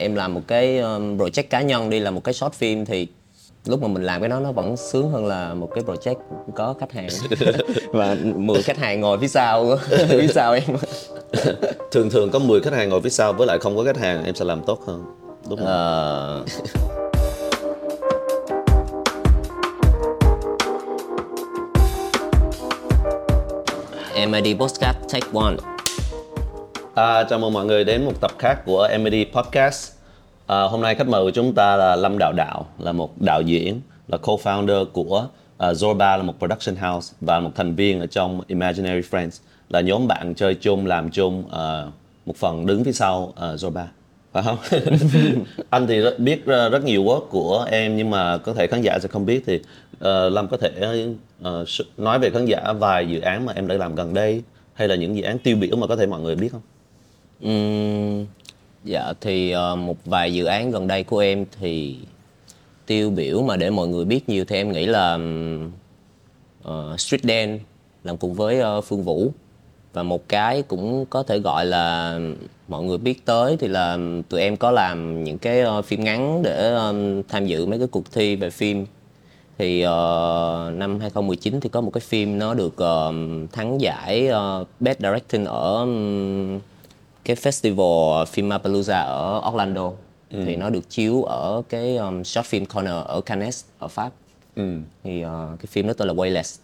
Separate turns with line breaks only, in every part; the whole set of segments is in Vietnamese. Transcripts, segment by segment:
em làm một cái um, project cá nhân đi là một cái short film thì lúc mà mình làm cái đó nó vẫn sướng hơn là một cái project có khách hàng. Và 10 khách hàng ngồi phía sau phía sau em.
Thường thường có 10 khách hàng ngồi phía sau với lại không có khách hàng em sẽ làm tốt hơn đúng không?
Ờ, MID Postcard Take One
À, chào mừng mọi người đến một tập khác của MD Podcast. À, hôm nay khách mời của chúng ta là Lâm Đạo Đạo, là một đạo diễn, là co-founder của uh, Zorba là một production house và một thành viên ở trong Imaginary Friends là nhóm bạn chơi chung, làm chung, uh, một phần đứng phía sau uh, Zorba. Phải không? Anh thì rất, biết uh, rất nhiều work của em nhưng mà có thể khán giả sẽ không biết thì uh, Lâm có thể uh, nói về khán giả vài dự án mà em đã làm gần đây hay là những dự án tiêu biểu mà có thể mọi người biết không?
Ừm, dạ thì ờ, một vài dự án gần đây của em thì tiêu biểu mà để mọi người biết nhiều thì em nghĩ là ừm, ờ, Street Dance làm cùng với ờ, Phương Vũ. Và một cái cũng có thể gọi là mọi người biết tới thì là tụi em có làm những cái ờ, phim ngắn để ừm, tham dự mấy cái cuộc thi về phim. Thì ờ, năm 2019 thì có một cái phim nó được ờ, thắng giải ờ, Best Directing ở ừm, cái festival Filmapalooza ở Orlando thì nó được chiếu ở cái um, short film corner ở Cannes ở Pháp thì ờ, cái phim đó tên là Wayless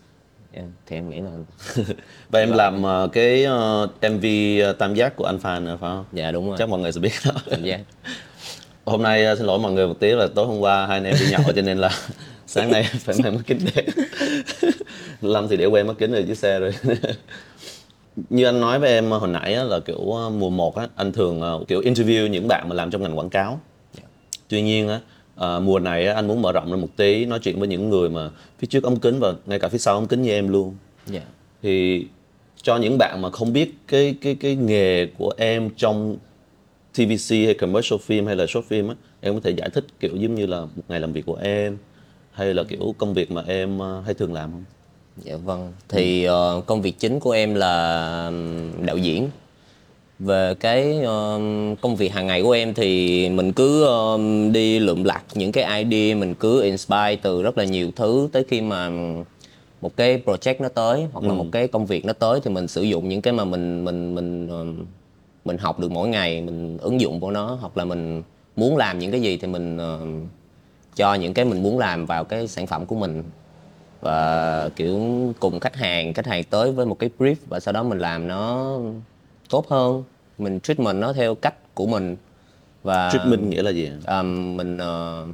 Yeah, thì em nghĩ là
Và em làm ờ, cái ờ, MV ờ, tam giác của anh Phan nữa phải không?
dạ đúng rồi
Chắc mọi người sẽ biết đó.
giác
Hôm nay ờ, xin lỗi mọi người một tí là tối hôm qua hai anh em đi nhậu cho nên là sáng nay phải mang mắt kính để. Lâm thì để quên mắt kính rồi chiếc xe rồi. Như anh nói với em hồi nãy á, là kiểu ờ, mùa 1 á, anh thường ờ, kiểu interview những bạn mà làm trong ngành quảng cáo. Tuy nhiên á, ờ, mùa này á, anh muốn mở rộng ra một tí, nói chuyện với những người mà phía trước ống kính và ngay cả phía sau ống kính như em luôn.
dạ
thì cho những bạn mà không biết cái cái cái nghề của em trong TVC hay commercial film hay là short film á em có thể giải thích kiểu giống như là một ngày làm việc của em hay là kiểu công việc mà em hay thường làm không?
Dạ vâng. Thì ờ, công việc chính của em là đạo diễn. Về cái ờm, công việc hàng ngày của em thì mình cứ ờm, đi lượm lặt những cái idea, mình cứ inspire từ rất là nhiều thứ tới khi mà một cái project nó tới hoặc là một cái công việc nó tới thì mình sử dụng những cái mà mình mình mình ờm, mình học được mỗi ngày, mình ứng dụng vào nó hoặc là mình muốn làm những cái gì thì mình ờm, cho những cái mình muốn làm vào cái sản phẩm của mình và kiểu cùng khách hàng khách hàng tới với một cái brief và sau đó mình làm nó tốt hơn mình treatment nó theo cách của mình và
Treatment nghĩa là gì?
um, mình uh,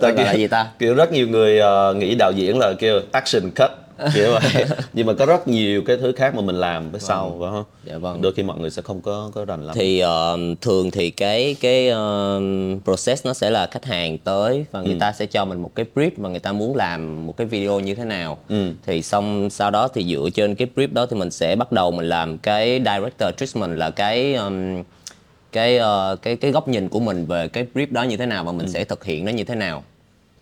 Ta
gọi là gì ta
Kiểu rất nhiều người ờ, nghĩ đạo diễn là kêu action cut kiểu vậy. Nhưng mà có rất nhiều cái thứ khác mà mình làm với sau phải không?
Dạ vâng.
Đôi khi mọi người sẽ không có có rành lắm.
thì ờ, thường thì cái cái ờ, process nó sẽ là khách hàng tới và người ta sẽ cho mình một cái brief mà người ta muốn làm một cái video như thế nào thì xong sau đó thì dựa trên cái brief đó thì mình sẽ bắt đầu mình làm cái director treatment là cái ừm, cái ờ, cái cái góc nhìn của mình về cái brief đó như thế nào và mình sẽ thực hiện nó như thế nào.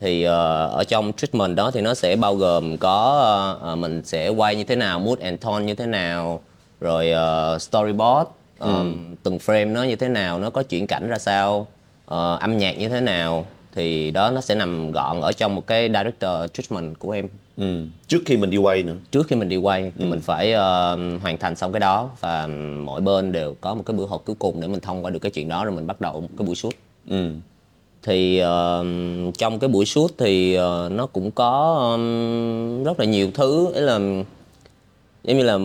Thì ờ, ở trong treatment đó thì nó sẽ bao gồm có ờ, mình sẽ quay như thế nào mood and tone như thế nào rồi ờ, storyboard ờm, từng frame nó như thế nào nó có chuyển cảnh ra sao ờ, âm nhạc như thế nào. Thì đó nó sẽ nằm gọn ở trong một cái director treatment của em
Ừ. Trước khi mình đi quay nữa.
trước khi mình đi quay thì mình phải ờ, hoàn thành xong cái đó và mỗi bên đều có một cái bữa họp cuối cùng để mình thông qua được cái chuyện đó rồi mình bắt đầu một cái buổi shoot
Ừ.
thì ờ, trong cái buổi shoot thì ờ, nó cũng có ừm, rất là nhiều thứ ấy là giống như là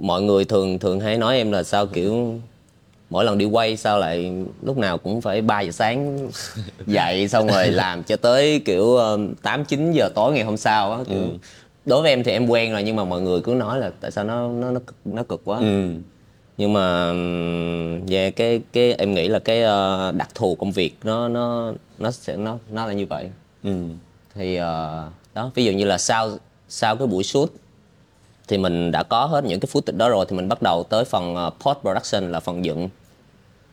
mọi người thường thường hay nói em là sao kiểu mỗi lần đi quay sao lại lúc nào cũng phải 3 giờ sáng dậy xong rồi làm cho tới kiểu ừm, 8 9 giờ tối ngày hôm sau á kiểu đối với em thì em quen rồi nhưng mà mọi người cứ nói là tại sao nó nó nó cực, nó cực quá
Ừ.
nhưng mà về cái cái em nghĩ là cái ờ, đặc thù công việc nó nó nó sẽ nó nó là như vậy
Ừ.
thì ờ, đó ví dụ như là sau sau cái buổi shoot thì mình đã có hết những cái footage đó rồi thì mình bắt đầu tới phần ờ, post production là phần dựng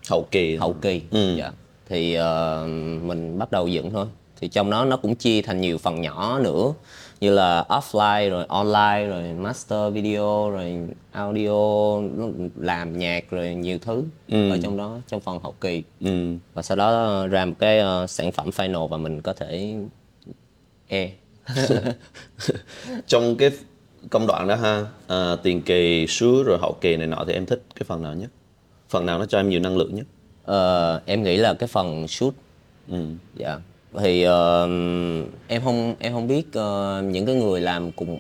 Hậu kỳ.
hậu kỳ
Ừ.
dạ. thì ờ, mình bắt đầu dựng thôi thì trong đó nó cũng chia thành nhiều phần nhỏ nữa như là offline rồi online rồi master video rồi audio làm nhạc rồi nhiều thứ ở trong đó trong phần hậu kỳ
Ừ.
và sau đó ra một cái ờ, sản phẩm final và mình có thể e
trong cái công đoạn đó ha à, tiền kỳ shoot rồi hậu kỳ này nọ thì em thích cái phần nào nhất phần nào nó cho em nhiều năng lượng nhất
Ờ, em nghĩ là cái phần shoot
ừ.
dạ thì ờ, em không em không biết ờ, những cái người làm cùng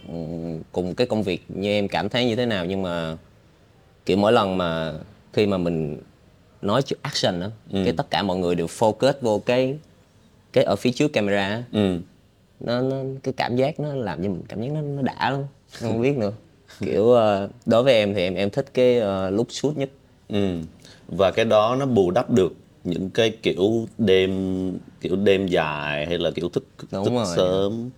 cùng cái công việc như em cảm thấy như thế nào nhưng mà kiểu mỗi lần mà khi mà mình nói chữ action đó cái tất cả mọi người đều focus vô cái cái ở phía trước camera.
Ừ.
nó, nó cái cảm giác nó làm cho mình cảm giác nó, nó đã lắm. Em không biết nữa. Kiểu ờ, đối với em thì em em thích cái ờ, lúc shoot nhất.
Ừ. và cái đó nó bù đắp được những cái kiểu đêm kiểu đêm dài hay là kiểu thức
Đúng
thức
rồi.
sớm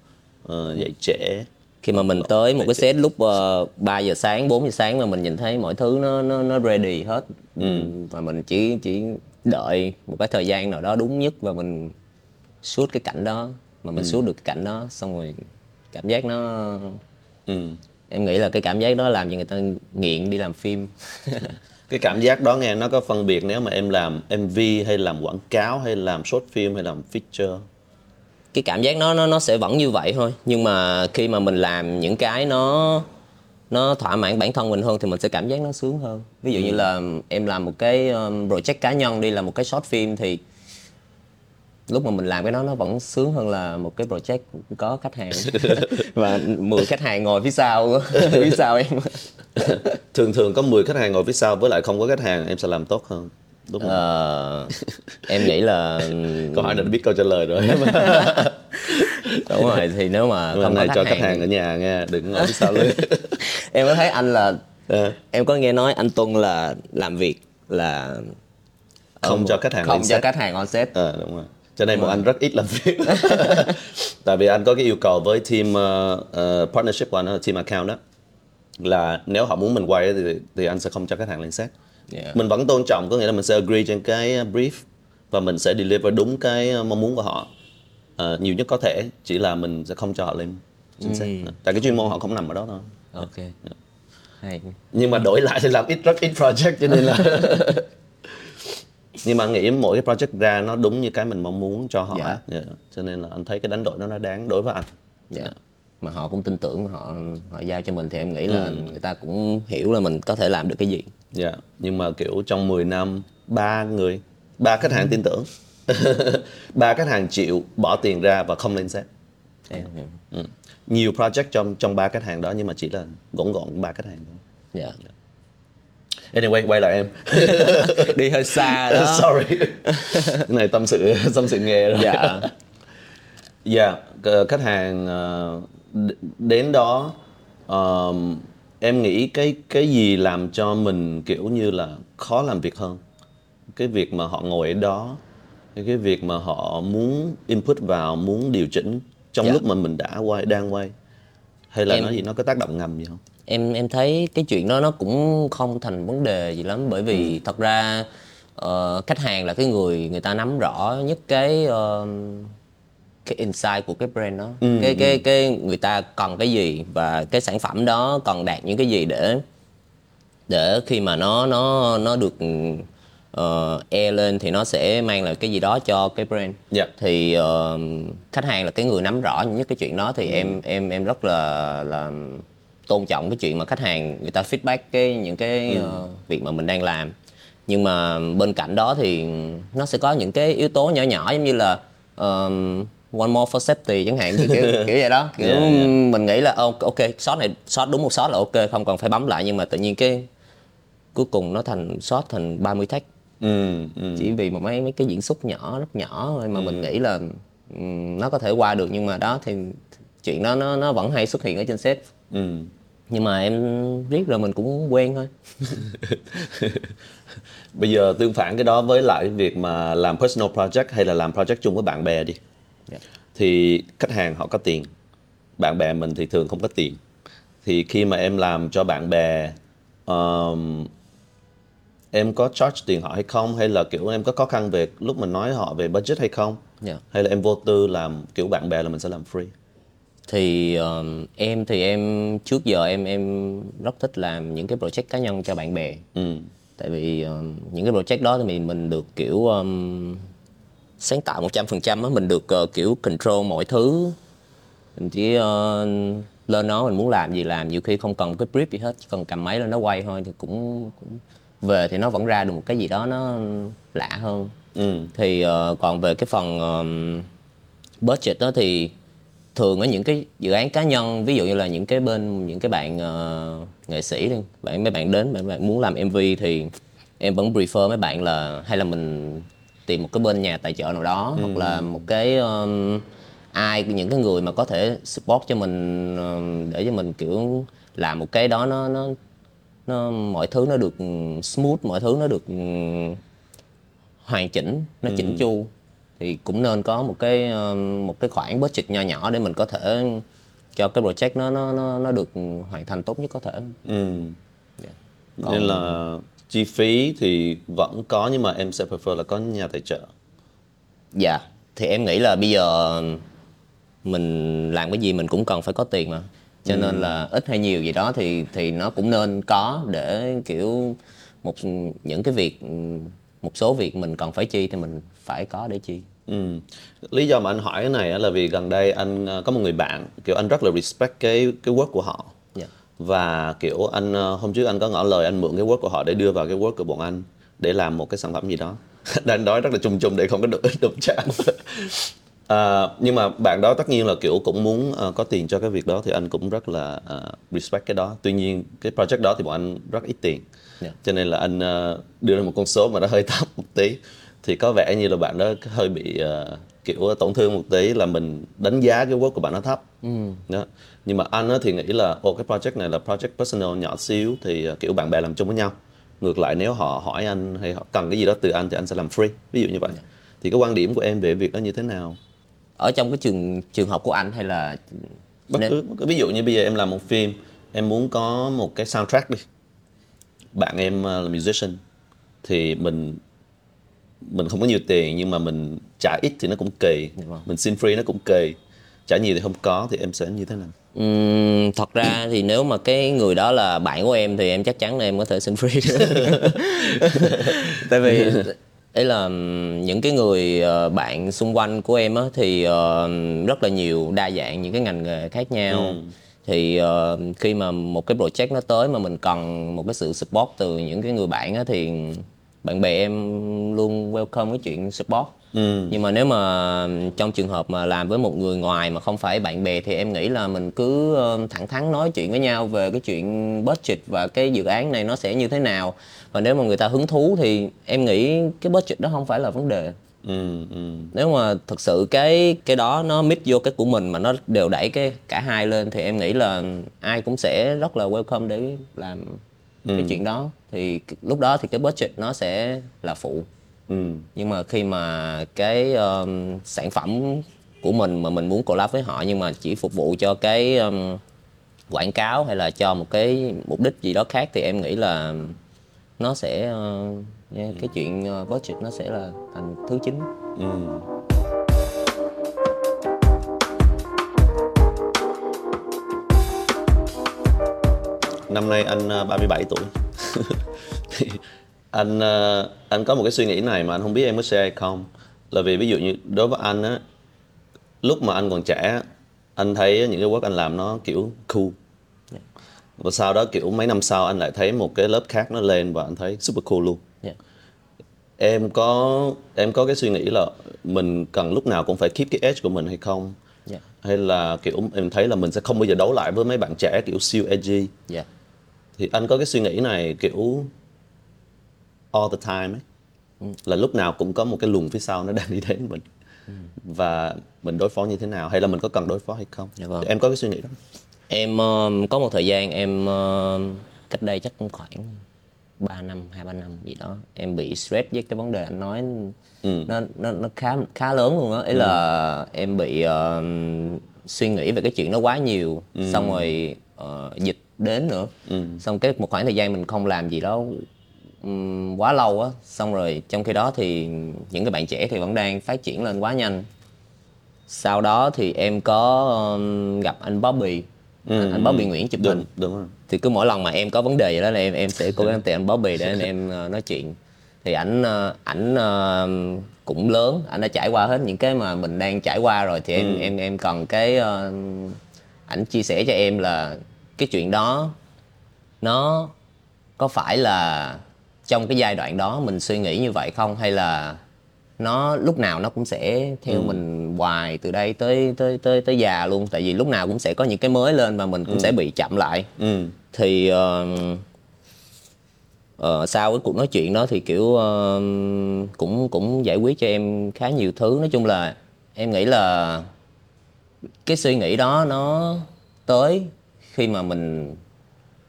ờ, dậy trễ.
Khi mà mình tới một cái set lúc uh, 3 giờ sáng 4 giờ sáng mà mình nhìn thấy mọi thứ nó nó nó ready hết. Và mình chỉ chỉ đợi một cái thời gian nào đó đúng nhất và mình shoot cái cảnh đó mà mình shoot được cái cảnh đó xong rồi cảm giác nó
ừ.
em nghĩ là cái cảm giác đó làm cho người ta nghiện đi làm phim.
Cái cảm giác đó nghe nó có phân biệt nếu mà em làm MV hay làm quảng cáo hay làm short film hay làm feature?
Cái cảm giác nó nó nó sẽ vẫn như vậy thôi. Nhưng mà khi mà mình làm những cái nó nó thỏa mãn bản thân mình hơn thì mình sẽ cảm giác nó sướng hơn. Ví dụ như là em làm một cái um, project cá nhân đi là một cái short film thì lúc mà mình làm cái đó nó vẫn sướng hơn là một cái project có khách hàng. Và 10 khách hàng ngồi phía sau phía sau em.
Thường thường có 10 khách hàng ngồi phía sau với lại không có khách hàng em sẽ làm tốt hơn đúng không?
Ờ, em nghĩ là
câu hỏi này đã biết câu trả lời rồi.
Đúng rồi thì nếu mà
hôm
không có khách
cho khách hàng ở nhà nghe đừng ngồi phía sau lưng
em có thấy anh là
Ờ,
em có nghe nói anh Tuân là làm việc là
không cho khách hàng
không cho
set.
khách hàng on set.
Ờ, đúng rồi cho nên một anh rất ít làm việc. Tại vì anh có cái yêu cầu với team ờ, ờ, partnership của anh đó, team account đó là nếu họ muốn mình quay thì, thì anh sẽ không cho khách hàng lên set
Yeah.
mình vẫn tôn trọng có nghĩa là mình sẽ agree trên cái brief và mình sẽ deliver đúng cái mong muốn của họ. Ờ, nhiều nhất có thể chỉ là mình sẽ không cho họ lên trên set tại cái chuyên môn họ không nằm ở đó thôi.
Ok. Hay.
Nhưng mà đổi lại thì làm ít rất ít project cho nên là nhưng mà anh nghĩ mỗi cái project ra nó đúng như cái mình mong muốn cho họ
Dạ.
Dạ. cho nên là anh thấy cái đánh đổi đó nó đáng đối với anh.
Dạ. Mà họ cũng tin tưởng họ họ giao cho mình thì em nghĩ là
Ừ.
người ta cũng hiểu là mình có thể làm được cái gì.
Dạ. Nhưng mà kiểu trong 10 năm ba người ba khách hàng tin tưởng. Ba khách hàng chịu bỏ tiền ra và không lên set
em hiểu.
ừ. nhiều project trong trong ba khách hàng đó nhưng mà chỉ là gọn gọn ba khách hàng thôi.
Dạ
anyway quay lại em.
Đi hơi xa đó.
Sorry. Cái này tâm sự tâm sự nghề rồi.
Dạ.
Dạ, khách hàng ờ, đến đó ờm, em nghĩ cái cái gì làm cho mình kiểu như là khó làm việc hơn? Cái việc mà họ ngồi ở đó, cái cái việc mà họ muốn input vào, muốn điều chỉnh trong
Dạ.
lúc mà mình đã quay đang quay? Hay là
Em-
nó gì? Nó có tác động ngầm gì không?
Em em thấy cái chuyện đó nó cũng không thành vấn đề gì lắm bởi vì thật ra ờ, khách hàng là cái người người ta nắm rõ nhất cái ờ, cái insight của cái brand đó. Cái cái cái người ta cần cái gì và cái sản phẩm đó cần đạt những cái gì để để khi mà nó nó nó được uh, e lên thì nó sẽ mang lại cái gì đó cho cái brand.
Dạ.
thì ờ, khách hàng là cái người nắm rõ nhất cái chuyện đó thì em em em rất là là tôn trọng cái chuyện mà khách hàng người ta feedback cái những cái ờ, việc mà mình đang làm. Nhưng mà bên cạnh đó thì nó sẽ có những cái yếu tố nhỏ nhỏ giống như là um, one more for safety chẳng hạn kiểu, kiểu, kiểu vậy đó. Kiểu
Yeah, yeah.
mình nghĩ là "Ô, ok shot này shot đúng một shot là ok không cần phải bấm lại. Nhưng mà tự nhiên cái cuối cùng nó thành shot thành 30 take
Ừ, ừ.
chỉ vì một mấy mấy cái diễn xuất nhỏ rất nhỏ thôi mà mình nghĩ là ừm, nó có thể qua được. Nhưng mà đó thì chuyện đó nó nó vẫn hay xuất hiện ở trên set
Ừ.
nhưng mà em riết rồi mình cũng quen thôi
Bây giờ tương phản cái đó với lại việc mà làm personal project hay là làm project chung với bạn bè đi.
Dạ.
Thì khách hàng họ có tiền. Bạn bè mình thì thường không có tiền. Thì khi mà em làm cho bạn bè um, em có charge tiền họ hay không hay là kiểu em có khó khăn về lúc mình nói họ về budget hay không?
Dạ.
Hay là em vô tư làm kiểu bạn bè là mình sẽ làm free?
Thì ờ, em thì em trước giờ em em rất thích làm những cái project cá nhân cho bạn bè.
Ừ.
Tại vì ờ, những cái project đó thì mình mình được kiểu ờm, sáng tạo 100% á mình được ờ, kiểu control mọi thứ. Mình chỉ ờ, lên nó mình muốn làm gì làm nhiều khi không cần cái brief gì hết chỉ cần cầm máy lên nó quay thôi thì cũng, cũng về thì nó vẫn ra được một cái gì đó nó lạ hơn.
Ừ.
Thì ờ, còn về cái phần ờm, budget đó thì thường ở những cái dự án cá nhân ví dụ như là những cái bên những cái bạn ờ, nghệ sĩ đi bạn mấy bạn đến bạn, bạn muốn làm mv thì em vẫn prefer mấy bạn là hay là mình tìm một cái bên nhà tài trợ nào đó hoặc là một cái ờm, ai những cái người mà có thể support cho mình ờm, để cho mình kiểu làm một cái đó nó nó nó mọi thứ nó được smooth mọi thứ nó được hoàn chỉnh nó chỉnh chu thì cũng nên có một cái um, một cái khoản budget nho nhỏ để mình có thể cho cái project nó nó nó nó được hoàn thành tốt nhất có thể.
Ừ.
Dạ.
nên là chi phí thì vẫn có nhưng mà em sẽ prefer là có nhà tài trợ.
Dạ. Thì em nghĩ là bây giờ mình làm cái gì mình cũng cần phải có tiền mà. Cho nên là ít hay nhiều gì đó thì thì nó cũng nên có để kiểu một những cái việc một số việc mình cần phải chi thì mình phải có để chi.
Ừ. Lý do mà anh hỏi cái này là vì gần đây anh ờ, có một người bạn kiểu anh rất là respect cái cái work của họ.
Dạ.
và kiểu anh ờ, hôm trước anh có ngỏ lời anh mượn cái work của họ để đưa vào cái work của bọn anh để làm một cái sản phẩm gì đó. Đang nói rất là chung chung để không có đụng đụng chạm. À, nhưng mà bạn đó tất nhiên là kiểu cũng muốn ờ, có tiền cho cái việc đó thì anh cũng rất là ờ, respect cái đó. Tuy nhiên cái project đó thì bọn anh rất ít tiền
Dạ.
cho nên là anh ờ, đưa ra một con số mà nó hơi thấp một tí. Thì có vẻ như là bạn đó hơi bị ờ, kiểu tổn thương một tí là mình đánh giá cái work của bạn nó thấp. Đó. nhưng mà anh thì nghĩ là ô cái project này là project personal nhỏ xíu thì ờ, kiểu bạn bè làm chung với nhau. Ngược lại nếu họ hỏi anh hay họ cần cái gì đó từ anh thì anh sẽ làm free ví dụ như vậy. Thì cái quan điểm của em về việc đó như thế nào?
Ở trong cái trường trường học của anh hay là
bất cứ bất cứ- ví dụ như bây giờ em làm một phim em muốn có một cái soundtrack đi bạn em ờ, là musician thì mình mình không có nhiều tiền nhưng mà mình trả ít thì nó cũng kỳ.
Vâng.
mình xin free nó cũng kỳ. Trả nhiều thì không có thì em sẽ như thế nào?
Ừm, thật ra thì nếu mà cái người đó là bạn của em thì em chắc chắn là em có thể xin free tại vì ấy là những cái người ờ, bạn xung quanh của em á thì ờ, rất là nhiều đa dạng những cái ngành nghề khác nhau thì ờ, khi mà một cái project nó tới mà mình cần một cái sự support từ những cái người bạn á thì bạn bè em luôn welcome cái chuyện support. Nhưng mà nếu mà trong trường hợp mà làm với một người ngoài mà không phải bạn bè thì em nghĩ là mình cứ ờ, thẳng thắn nói chuyện với nhau về cái chuyện budget và cái dự án này nó sẽ như thế nào. Và nếu mà người ta hứng thú thì em nghĩ cái budget đó không phải là vấn đề
ừ, ừ.
nếu mà thực sự cái cái đó nó mix vô cái của mình mà nó đều đẩy cái cả hai lên thì em nghĩ là ai cũng sẽ rất là welcome để làm cái chuyện đó thì lúc đó thì cái budget nó sẽ là phụ
Ừ.
nhưng mà khi mà cái um, sản phẩm của mình mà mình muốn collab với họ nhưng mà chỉ phục vụ cho cái um, quảng cáo hay là cho một cái mục đích gì đó khác thì em nghĩ là nó sẽ uh, yeah, cái chuyện budget nó sẽ là thành thứ chính
Ừ. Năm nay anh ờ, 37 tuổi. Thì anh ờ, anh có một cái suy nghĩ này mà anh không biết em có share hay không. Là vì ví dụ như đối với anh á lúc mà anh còn trẻ anh thấy những cái work anh làm nó kiểu cool. Và sau đó kiểu mấy năm sau anh lại thấy một cái lớp khác nó lên và anh thấy super cool luôn. Em có em có cái suy nghĩ là mình cần lúc nào cũng phải keep cái edge của mình hay không
Yeah.
hay là kiểu em thấy là mình sẽ không bao giờ đấu lại với mấy bạn trẻ kiểu siêu edgy
Yeah.
thì anh có cái suy nghĩ này kiểu all the time ấy
Ừ.
là lúc nào cũng có một cái luồng phía sau nó đang đi đến mình
Ừ.
và mình đối phó như thế nào hay là mình có cần đối phó hay không
Dạ vâng.
Thì em có cái suy nghĩ đó
Em um, có một thời gian em um, cách đây chắc cũng khoảng 3 năm, 2 3 năm gì đó, em bị stress với cái vấn đề anh nói. Nó nó nó khá khá lớn luôn á. Ý là em bị um, suy nghĩ về cái chuyện nó quá nhiều, xong rồi ờ, dịch đến nữa. Xong cái một khoảng thời gian mình không làm gì đó ừm, quá lâu á, xong rồi trong khi đó thì những cái bạn trẻ thì vẫn đang phát triển lên quá nhanh. Sau đó thì em có um, gặp anh Bobby. Anh, anh Bobby Nguyễn chụp
đúng
hình.
đúng rồi
thì cứ mỗi lần mà em có vấn đề gì đó là em em sẽ cố gắng tìm anh Bobby để anh em ờ, nói chuyện. Thì ảnh ờ, ảnh ờ, cũng lớn ảnh đã trải qua hết những cái mà mình đang trải qua rồi. Thì em em em cần cái ảnh chia sẻ cho em là cái chuyện đó nó có phải là trong cái giai đoạn đó mình suy nghĩ như vậy không? Hay là nó lúc nào nó cũng sẽ theo mình hoài từ đây tới tới tới tới già luôn. Tại vì lúc nào cũng sẽ có những cái mới lên mà mình cũng sẽ bị chậm lại.
Ừ.
Thì ờ, ờ, sau cái cuộc nói chuyện đó thì kiểu ờ, cũng cũng giải quyết cho em khá nhiều thứ. Nói chung là em nghĩ là cái suy nghĩ đó nó tới khi mà mình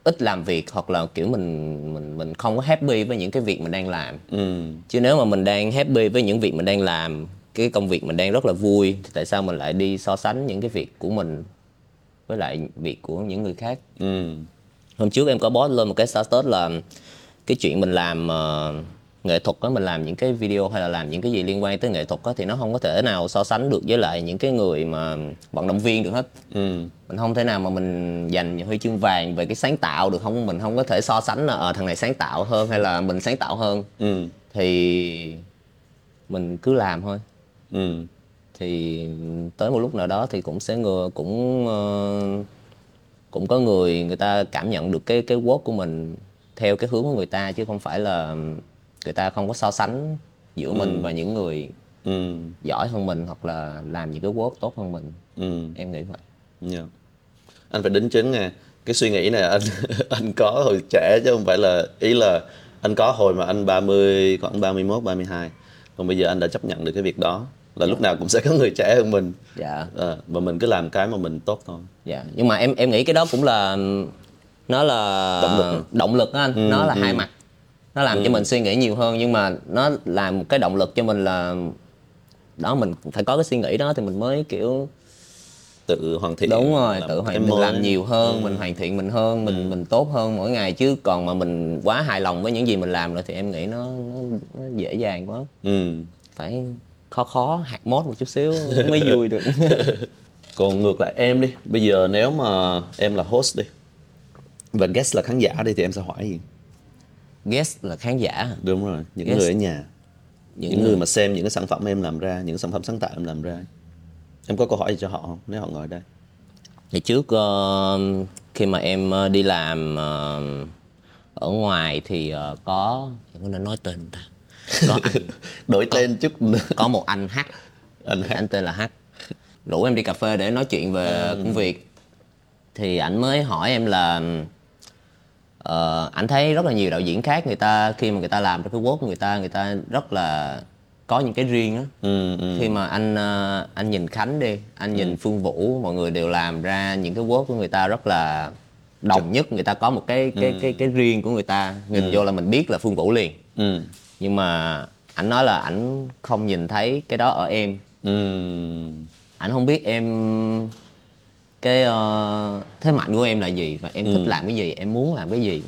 ít làm việc hoặc là kiểu mình mình mình không có happy với những cái việc mình đang làm.
Ừ.
Chứ nếu mà mình đang happy với những việc mình đang làm cái công việc mình đang rất là vui thì tại sao mình lại đi so sánh những cái việc của mình với lại việc của những người khác?
Ừ.
Hôm trước em có post lên một cái status là cái chuyện mình làm ờ, nghệ thuật á mình làm những cái video hay là làm những cái gì liên quan tới nghệ thuật á thì nó không có thể nào so sánh được với lại những cái người mà vận động viên được hết.
Ừ.
Mình không thể nào mà mình giành huy chương vàng về cái sáng tạo được không? Mình không có thể so sánh là ờ, thằng này sáng tạo hơn hay là mình sáng tạo hơn.
Ừ.
Thì mình cứ làm thôi.
Ừ.
Thì tới một lúc nào đó thì cũng sẽ ngừa cũng ờ, cũng có người người ta cảm nhận được cái cái work của mình theo cái hướng của người ta chứ không phải là người ta không có so sánh giữa mình và những người
ừ
giỏi hơn mình hoặc là làm những cái work tốt hơn mình
ừ
em nghĩ vậy
Dạ. Anh phải đính chính nha. Cái suy nghĩ này anh anh có hồi trẻ chứ không phải là ý là anh có hồi mà anh 30 khoảng 31 32. Còn bây giờ anh đã chấp nhận được cái việc đó là lúc nào cũng sẽ có người trẻ hơn mình.
dạ
Ờ, và mình cứ làm cái mà mình tốt thôi.
dạ nhưng mà em em nghĩ cái đó cũng là nó là
Động lực.
động lực á anh nó là hai mặt nó làm cho mình suy nghĩ nhiều hơn nhưng mà nó làm một cái động lực cho mình là đó mình phải có cái suy nghĩ đó thì mình mới kiểu
Tự hoàn thiện.
đúng rồi tự hoàn mình làm nhiều hơn mình hoàn thiện mình hơn mình mình tốt hơn mỗi ngày chứ còn mà mình quá hài lòng với những gì mình làm rồi thì em nghĩ nó, nó, nó dễ dàng quá
Ừ.
phải khó khó hạt mốt một chút xíu mới vui được
Còn ngược lại em đi, bây giờ nếu mà em là host đi và guest là khán giả đi thì em sẽ hỏi gì?
Guest là khán giả.
Đúng rồi, những
Guest.
người ở nhà.
những,
những người mà xem những cái sản phẩm em làm ra những sản phẩm sáng tạo em làm ra. Em có câu hỏi gì cho họ không? Nếu họ ngồi đây.
Thì trước ờ, khi mà em ờ, đi làm ờ, ở ngoài thì ờ, có em có nên nói tên ta? Có anh,
đổi tên chút
có một anh H.
Anh H.
anh tên là H. Rủ em đi cà phê để nói chuyện về công việc. Thì ảnh mới hỏi em là ờ, ảnh thấy rất là nhiều đạo diễn khác người ta khi mà người ta làm ra cái của người ta người ta rất là có những cái riêng á.
Ừ, ừ,
khi mà anh ờ, anh nhìn khánh đi anh nhìn phương vũ mọi người đều làm ra những cái work của người ta rất là đồng nhất người ta có một cái cái cái cái riêng của người ta nhìn vô là mình biết là phương vũ liền.
Ừ,
nhưng mà ảnh nói là ảnh không nhìn thấy cái đó ở em.
Ừ,
ảnh không biết em cái ờ, thế mạnh của em là gì? Và em thích làm cái gì? Em muốn làm cái gì?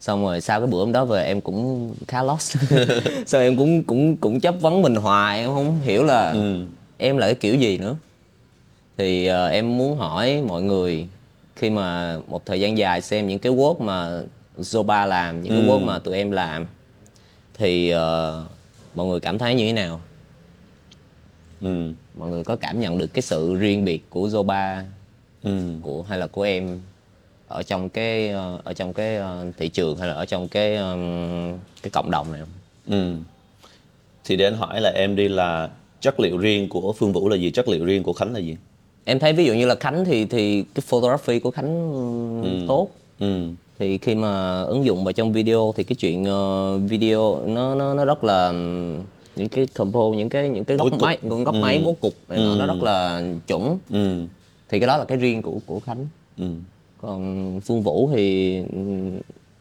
Xong rồi sau cái bữa hôm đó về em cũng khá lost. Sao em cũng cũng cũng chấp vấn mình hoài em không hiểu là
ừ,
em là cái kiểu gì nữa. Thì ờ, em muốn hỏi mọi người khi mà một thời gian dài xem những cái work mà Zoba làm những cái work mà tụi em làm thì ờ, mọi người cảm thấy như thế nào
ừ,
mọi người có cảm nhận được cái sự riêng biệt của Zoba
ừ.
của hay là của em ở trong cái ờ, ở trong cái ờ, thị trường hay là ở trong cái ừm, cái cộng đồng này không?
ừ. thì để anh hỏi là em đi là chất liệu riêng của phương vũ là gì chất liệu riêng của khánh là gì
em thấy ví dụ như là Khánh thì thì cái photography của Khánh ừm, tốt
ừ,
thì khi mà ứng dụng vào trong video thì cái chuyện ờ, video nó nó nó rất là những cái compo những cái những cái góc máy góc máy bố cục này nọ, nó rất là chuẩn.
Ừ,
thì cái đó là cái riêng của của Khánh.
Ừ.
còn Phương Vũ thì ừm,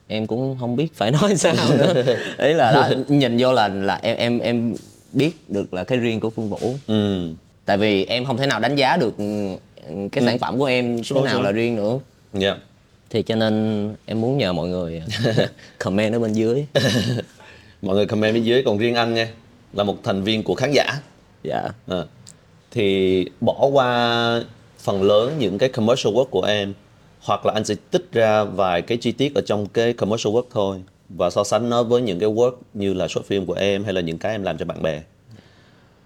em cũng không biết phải nói sao nữa. Ý là đó nhìn vô là là em em em biết được là cái riêng của Phương Vũ.
Ừ.
tại vì em không thể nào đánh giá được ừm, cái sản phẩm của em
Sure,
nào là riêng nữa.
Dạ.
thì cho nên em muốn nhờ mọi người comment ở bên dưới.
Mọi người comment bên dưới còn riêng anh nha là một thành viên của khán giả.
Dạ.
Ờ. thì bỏ qua phần lớn những cái commercial work của em hoặc là anh sẽ tích ra vài cái chi tiết ở trong cái commercial work thôi và so sánh nó với những cái work như là short film của em hay là những cái em làm cho bạn bè.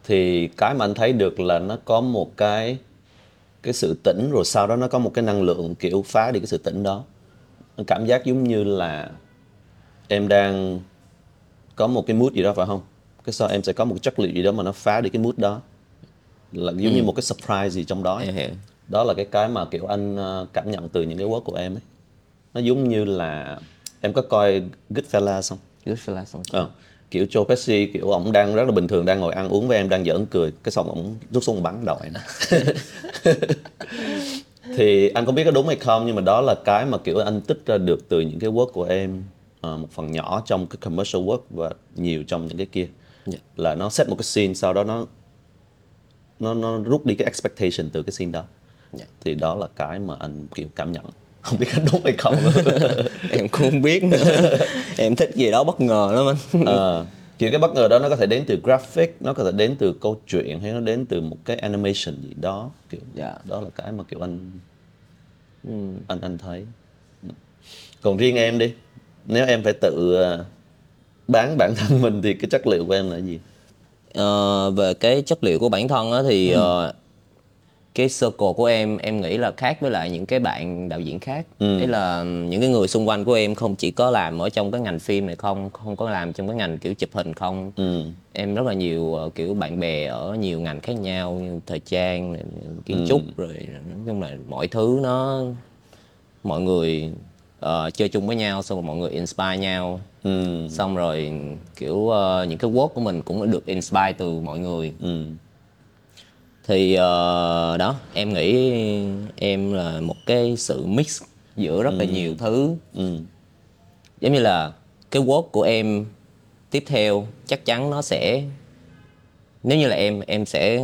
Thì cái mà anh thấy được là nó có một cái cái sự tỉnh rồi sau đó nó có một cái năng lượng kiểu phá đi cái sự tỉnh đó. Cảm giác giống như là em đang có một cái mood gì đó phải không cái sau em sẽ có một chất liệu gì đó mà nó phá đi cái mood đó. Là giống như một cái surprise gì trong đó
Em hiểu.
đó là cái cái mà kiểu anh ờ, cảm nhận từ những cái work của em ấy. Nó giống như là em có coi Goodfellas không?
Goodfellas xong.
Ờ, kiểu Joe Pesci kiểu ổng đang rất là bình thường đang ngồi ăn uống với em đang giỡn cười. Cái xong ổng rút súng bắn đầu em. Thì anh không biết có đúng hay không nhưng mà đó là cái mà kiểu anh tích ra được từ những cái work của em Ờ, một phần nhỏ trong cái commercial work và nhiều trong những cái kia
Dạ.
là nó set một cái scene sau đó nó nó nó rút đi cái expectation từ cái scene đó.
Dạ.
thì đó là cái mà anh kiểu cảm nhận. Không biết có đúng hay không.
Em cũng không biết nữa. Em thích gì đó bất ngờ lắm anh.
Ờ, kiểu cái bất ngờ đó nó có thể đến từ graphic nó có thể đến từ câu chuyện hay nó đến từ một cái animation gì đó kiểu
Dạ.
đó là cái mà kiểu anh anh anh thấy. Còn riêng em đi. Nếu em phải tự ờ, bán bản thân mình thì cái chất liệu của em là gì?
Ờ, về cái chất liệu của bản thân á thì ờ, cái circle của em em nghĩ là khác với lại những cái bạn đạo diễn khác. Đấy là những cái người xung quanh của em không chỉ có làm ở trong cái ngành phim này không không có làm trong cái ngành kiểu chụp hình không.
Ừ.
Em rất là nhiều ờ, kiểu bạn bè ở nhiều ngành khác nhau như thời trang này, kiến trúc rồi nói chung là mọi thứ nó mọi người ờ, chơi chung với nhau xong rồi mọi người inspire nhau.
Ừ.
Xong rồi kiểu ờ, những cái work của mình cũng được inspire từ mọi người.
Ừ.
Thì ờ, đó em nghĩ em là một cái sự mix giữa rất là nhiều thứ.
Ừ.
Giống như là cái work của em tiếp theo chắc chắn nó sẽ nếu như là em em sẽ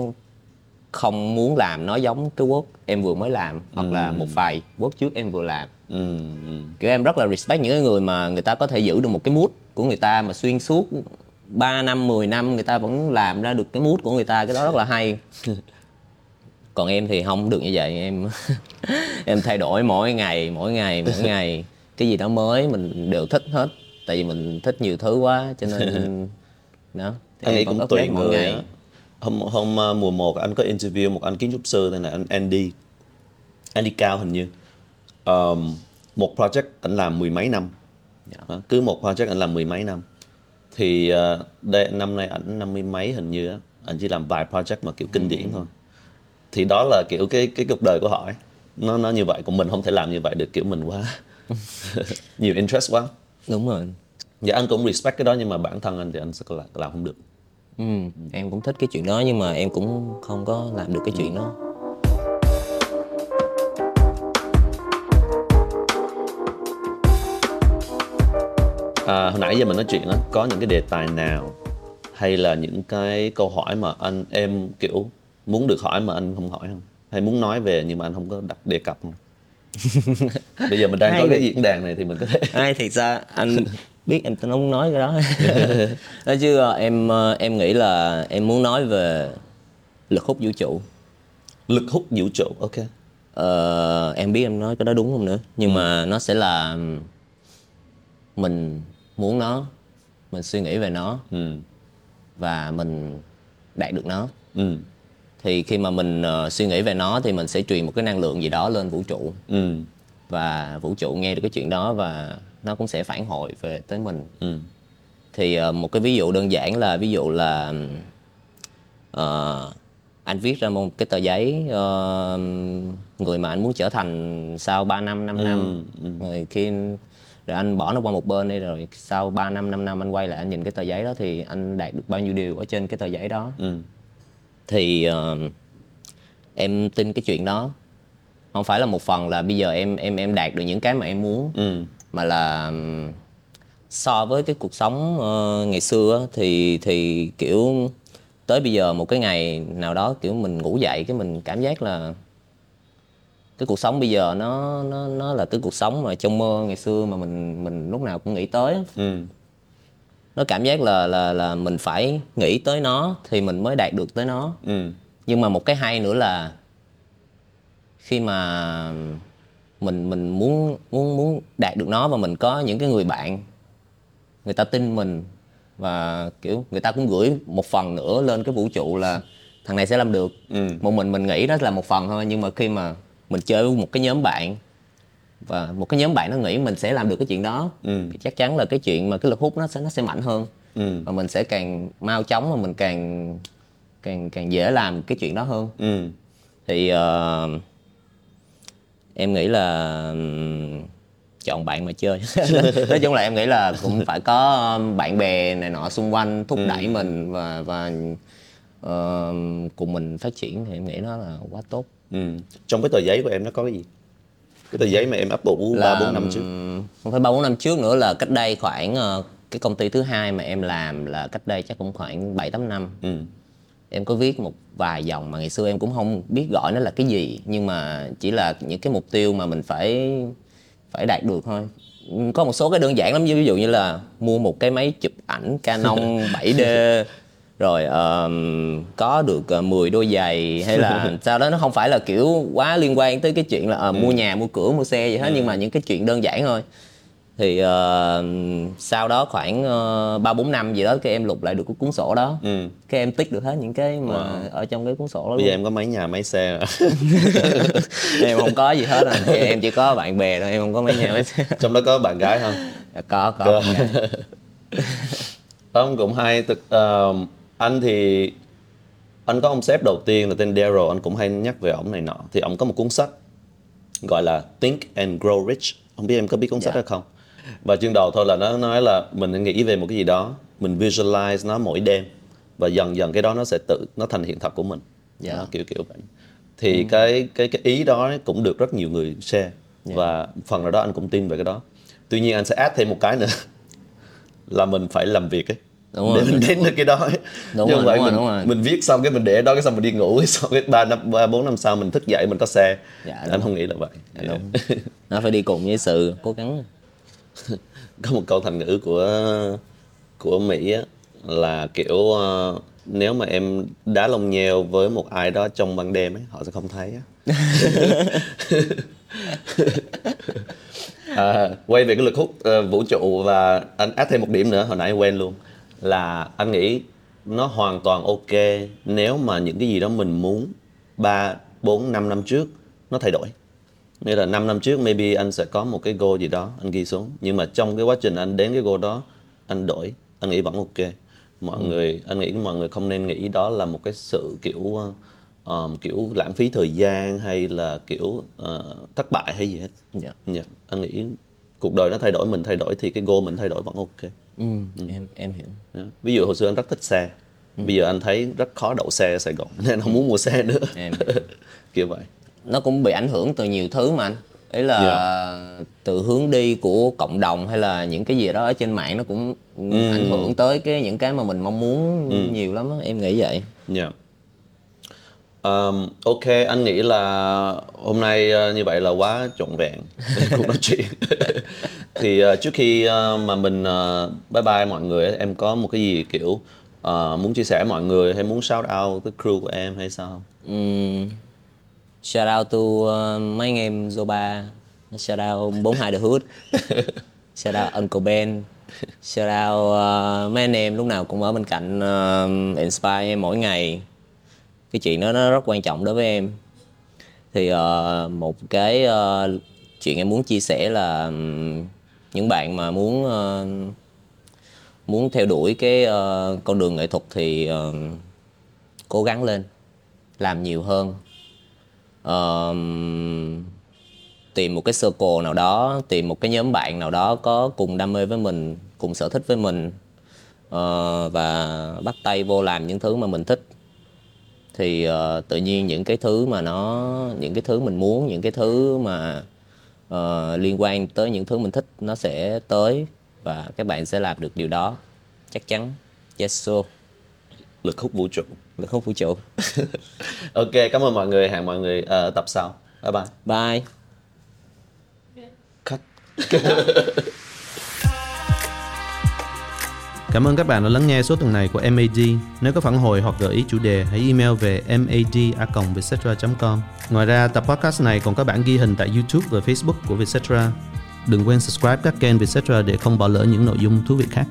không muốn làm nó giống cái work em vừa mới làm hoặc là một vài work trước em vừa làm.
Ừ ừ.
Kiểu em rất là respect những cái người mà người ta có thể giữ được một cái mood của người ta mà xuyên suốt 3 năm 10 năm người ta vẫn làm ra được cái mood của người ta cái đó rất là hay. Còn em thì không được như vậy em em thay đổi mỗi ngày mỗi ngày mỗi ngày. Cái gì đó mới mình đều thích hết tại vì mình thích nhiều thứ quá cho nên đó thì em
cũng tùy
mỗi
người
ngày.
á hôm hôm uh, mùa 1 anh có interview một anh kiến trúc sư tên là anh Andy Andy Cao hình như. Um, một project anh làm mười mấy năm.
Dạ.
Đó, cứ một project anh làm mười mấy năm. Thì uh, đây, năm nay ảnh năm mươi mấy hình như á anh chỉ làm vài project mà kiểu kinh điển thôi. Thì đó là kiểu cái cái cuộc đời của họ ấy. nó nó như vậy còn mình không thể làm như vậy được kiểu mình quá nhiều interest quá.
Đúng rồi.
Dạ anh cũng respect cái đó nhưng mà bản thân anh thì anh sẽ làm, làm không được
ừ, em cũng thích cái chuyện đó nhưng mà em cũng không có làm được cái chuyện đó
À, hồi nãy giờ mình nói chuyện á, có những cái đề tài nào hay là những cái câu hỏi mà anh em kiểu muốn được hỏi mà anh không hỏi không? Hay muốn nói về nhưng mà anh không có đặt đề cập không? Bây giờ mình đang
Hay
có cái diễn đàn này thì mình có thể
ai thiệt ra anh biết em không muốn nói cái đó đó chứ ờ, em ờ, em nghĩ là em muốn nói về lực hút vũ trụ
lực hút vũ trụ, ok.
Ờ, em biết em nói cái đó đúng không nữa nhưng mà nó sẽ là mình muốn nó mình suy nghĩ về nó
Ừ.
và mình đạt được nó
Ừ.
thì khi mà mình ờ, suy nghĩ về nó thì mình sẽ truyền một cái năng lượng gì đó lên vũ trụ
Ừ.
và vũ trụ nghe được cái chuyện đó và nó cũng sẽ phản hồi về tới mình
Ừ.
thì ờ, một cái ví dụ đơn giản là ví dụ là ờ, anh viết ra một cái tờ giấy ờ, người mà anh muốn trở thành sau 3 năm 5 năm rồi khi rồi anh bỏ nó qua một bên đi rồi sau 3 năm 5 năm anh quay lại anh nhìn cái tờ giấy đó thì anh đạt được bao nhiêu điều ở trên cái tờ giấy đó
Ừ.
thì ờ, em tin cái chuyện đó không phải là một phần là bây giờ em em em đạt được những cái mà em muốn
Ừ.
mà là so với cái cuộc sống ờ, ngày xưa thì thì kiểu tới bây giờ một cái ngày nào đó kiểu mình ngủ dậy cái mình cảm giác là cái cuộc sống bây giờ nó nó nó là cái cuộc sống mà trong mơ ngày xưa mà mình mình lúc nào cũng nghĩ tới.
Ừ.
nó cảm giác là là là mình phải nghĩ tới nó thì mình mới đạt được tới nó
Ừ.
nhưng mà một cái hay nữa là khi mà mình mình muốn muốn muốn đạt được nó và mình có những cái người bạn người ta tin mình và kiểu người ta cũng gửi một phần nữa lên cái vũ trụ là thằng này sẽ làm được
Ừ.
một mình mình nghĩ đó là một phần thôi nhưng mà khi mà mình chơi với một cái nhóm bạn và một cái nhóm bạn nó nghĩ mình sẽ làm được cái chuyện đó
Ừ.
thì chắc chắn là cái chuyện mà cái lực hút nó sẽ nó sẽ mạnh hơn
Ừ.
và mình sẽ càng mau chóng và mình càng càng càng dễ làm cái chuyện đó hơn
Ừ.
thì ờ, em nghĩ là chọn bạn mà chơi nói chung là em nghĩ là cũng phải có bạn bè này nọ xung quanh thúc đẩy mình và và ờ, cùng mình phát triển thì em nghĩ nó là quá tốt
Ừ. Trong cái tờ giấy của em nó có cái gì? Cái tờ giấy mà em ấp ủ ba bốn năm trước.
không phải ba bốn năm trước nữa là cách đây khoảng ờ, cái công ty thứ hai mà em làm là cách đây chắc cũng khoảng bảy tám năm
Ừ.
em có viết một vài dòng mà ngày xưa em cũng không biết gọi nó là cái gì nhưng mà chỉ là những cái mục tiêu mà mình phải phải đạt được thôi. Có một số cái đơn giản lắm ví dụ như là mua một cái máy chụp ảnh Canon 7D rồi ờm, có được ờ, 10 đôi giày hay là sau đó. Nó không phải là kiểu quá liên quan tới cái chuyện là ờ, mua nhà mua cửa mua xe gì hết nhưng mà những cái chuyện đơn giản thôi thì ờ, sau đó khoảng ờ, ba bốn năm gì đó cái em lục lại được cái cuốn sổ đó
Ừ.
cái em tích được hết những cái mà ở trong cái cuốn sổ đó
Bây giờ em có mấy nhà mấy xe rồi.
em không có gì hết à em chỉ có bạn bè thôi em không có mấy nhà mấy xe
Trong đó có bạn gái không?
Dạ, có có
Có. Ông cũng hay thực ờ, anh thì anh có ông sếp đầu tiên là tên Daryl anh cũng hay nhắc về ông này nọ thì ông có một cuốn sách gọi là Think and Grow Rich không biết em có biết cuốn sách
Dạ.
đó không và chương đầu thôi là nó nói là mình nghĩ về một cái gì đó mình visualize nó mỗi đêm và dần dần cái đó nó sẽ tự nó thành hiện thực của mình
Dạ.
Đó, kiểu kiểu vậy thì cái cái cái ý đó cũng được rất nhiều người share
Dạ.
và phần nào đó anh cũng tin về cái đó tuy nhiên anh sẽ add thêm một cái nữa là mình phải làm việc ấy
Đúng
để
rồi.
mình đến được cái đó ấy.
Đúng rồi,
phải
đúng rồi,
mình
đúng rồi.
mình viết xong cái mình để đó cái xong mình đi ngủ xong cái ba năm ba bốn năm sau mình thức dậy mình có xe
Dạ,
anh
đúng.
không nghĩ là vậy
Dạ, đúng. nó phải đi cùng với sự cố gắng
có một câu thành ngữ của của Mỹ á, là kiểu ờ, nếu mà em đá lông nheo với một ai đó trong ban đêm ấy họ sẽ không thấy á. À, quay về cái lực hút ờ, vũ trụ và anh add thêm một điểm nữa hồi nãy quên luôn là anh nghĩ nó hoàn toàn ok nếu mà những cái gì đó mình muốn 3, 4, 5 năm trước nó thay đổi Nghĩa là 5 năm trước maybe anh sẽ có một cái goal gì đó anh ghi xuống. Nhưng mà trong cái quá trình anh đến cái goal đó Anh đổi, anh nghĩ vẫn ok. Mọi người, anh nghĩ mọi người không nên nghĩ đó là một cái sự kiểu um, Kiểu lãng phí thời gian hay là kiểu ờ, thất bại hay gì hết.
Dạ.
Dạ, Anh nghĩ cuộc đời nó thay đổi, mình thay đổi thì cái goal mình thay đổi vẫn ok.
Ừ, em em hiểu.
Dạ. Ví dụ hồi xưa anh rất thích xe. Bây giờ anh thấy rất khó đậu xe ở Sài Gòn Nên không muốn mua xe nữa.
Em.
Kiểu vậy
nó cũng bị ảnh hưởng từ nhiều thứ mà anh ấy là
Dạ.
từ hướng đi của cộng đồng hay là những cái gì đó ở trên mạng nó cũng
Ừ.
ảnh hưởng tới cái những cái mà mình mong muốn nhiều lắm á em nghĩ vậy
Dạ. Um, ok, anh nghĩ là hôm nay ờ, như vậy là quá trọn vẹn cuộc nói chuyện. thì ờ, trước khi ờ, mà mình ờ, bye bye mọi người, em có một cái gì kiểu ờ, muốn chia sẻ mọi người hay muốn shout out cái crew của em hay sao không?
um, shout out to uh, mấy anh em Zoba. Shout out 42 The Hood. Shout out Uncle Ben. Shout out uh, mấy anh em lúc nào cũng ở bên cạnh uh, inspire em mỗi ngày. Cái chuyện đó nó rất quan trọng đối với em. Thì uh, một cái uh, chuyện em muốn chia sẻ là um, những bạn mà muốn uh, muốn theo đuổi cái uh, con đường nghệ thuật thì uh, cố gắng lên làm nhiều hơn. Ờm, tìm một cái circle nào đó tìm một cái nhóm bạn nào đó có cùng đam mê với mình cùng sở thích với mình uh, và bắt tay vô làm những thứ mà mình thích. Thì uh, tự nhiên những cái thứ mà nó những cái thứ mình muốn những cái thứ mà uh, liên quan tới những thứ mình thích nó sẽ tới và các bạn sẽ làm được điều đó. Chắc chắn. Yes so
Lực hút vũ trụ
lực hút vũ trụ
ok, cảm ơn mọi người, hẹn mọi người ở tập sau. Bye bye.
bye
Cut. Cảm ơn các bạn đã lắng nghe số tuần này của MAD. Nếu có phản hồi hoặc gợi ý chủ đề, hãy email về mad@vietcetera.com. Ngoài ra, tập podcast này còn có bản ghi hình tại YouTube và Facebook của Vietcetera. Đừng quên subscribe các kênh Vietcetera để không bỏ lỡ những nội dung thú vị khác.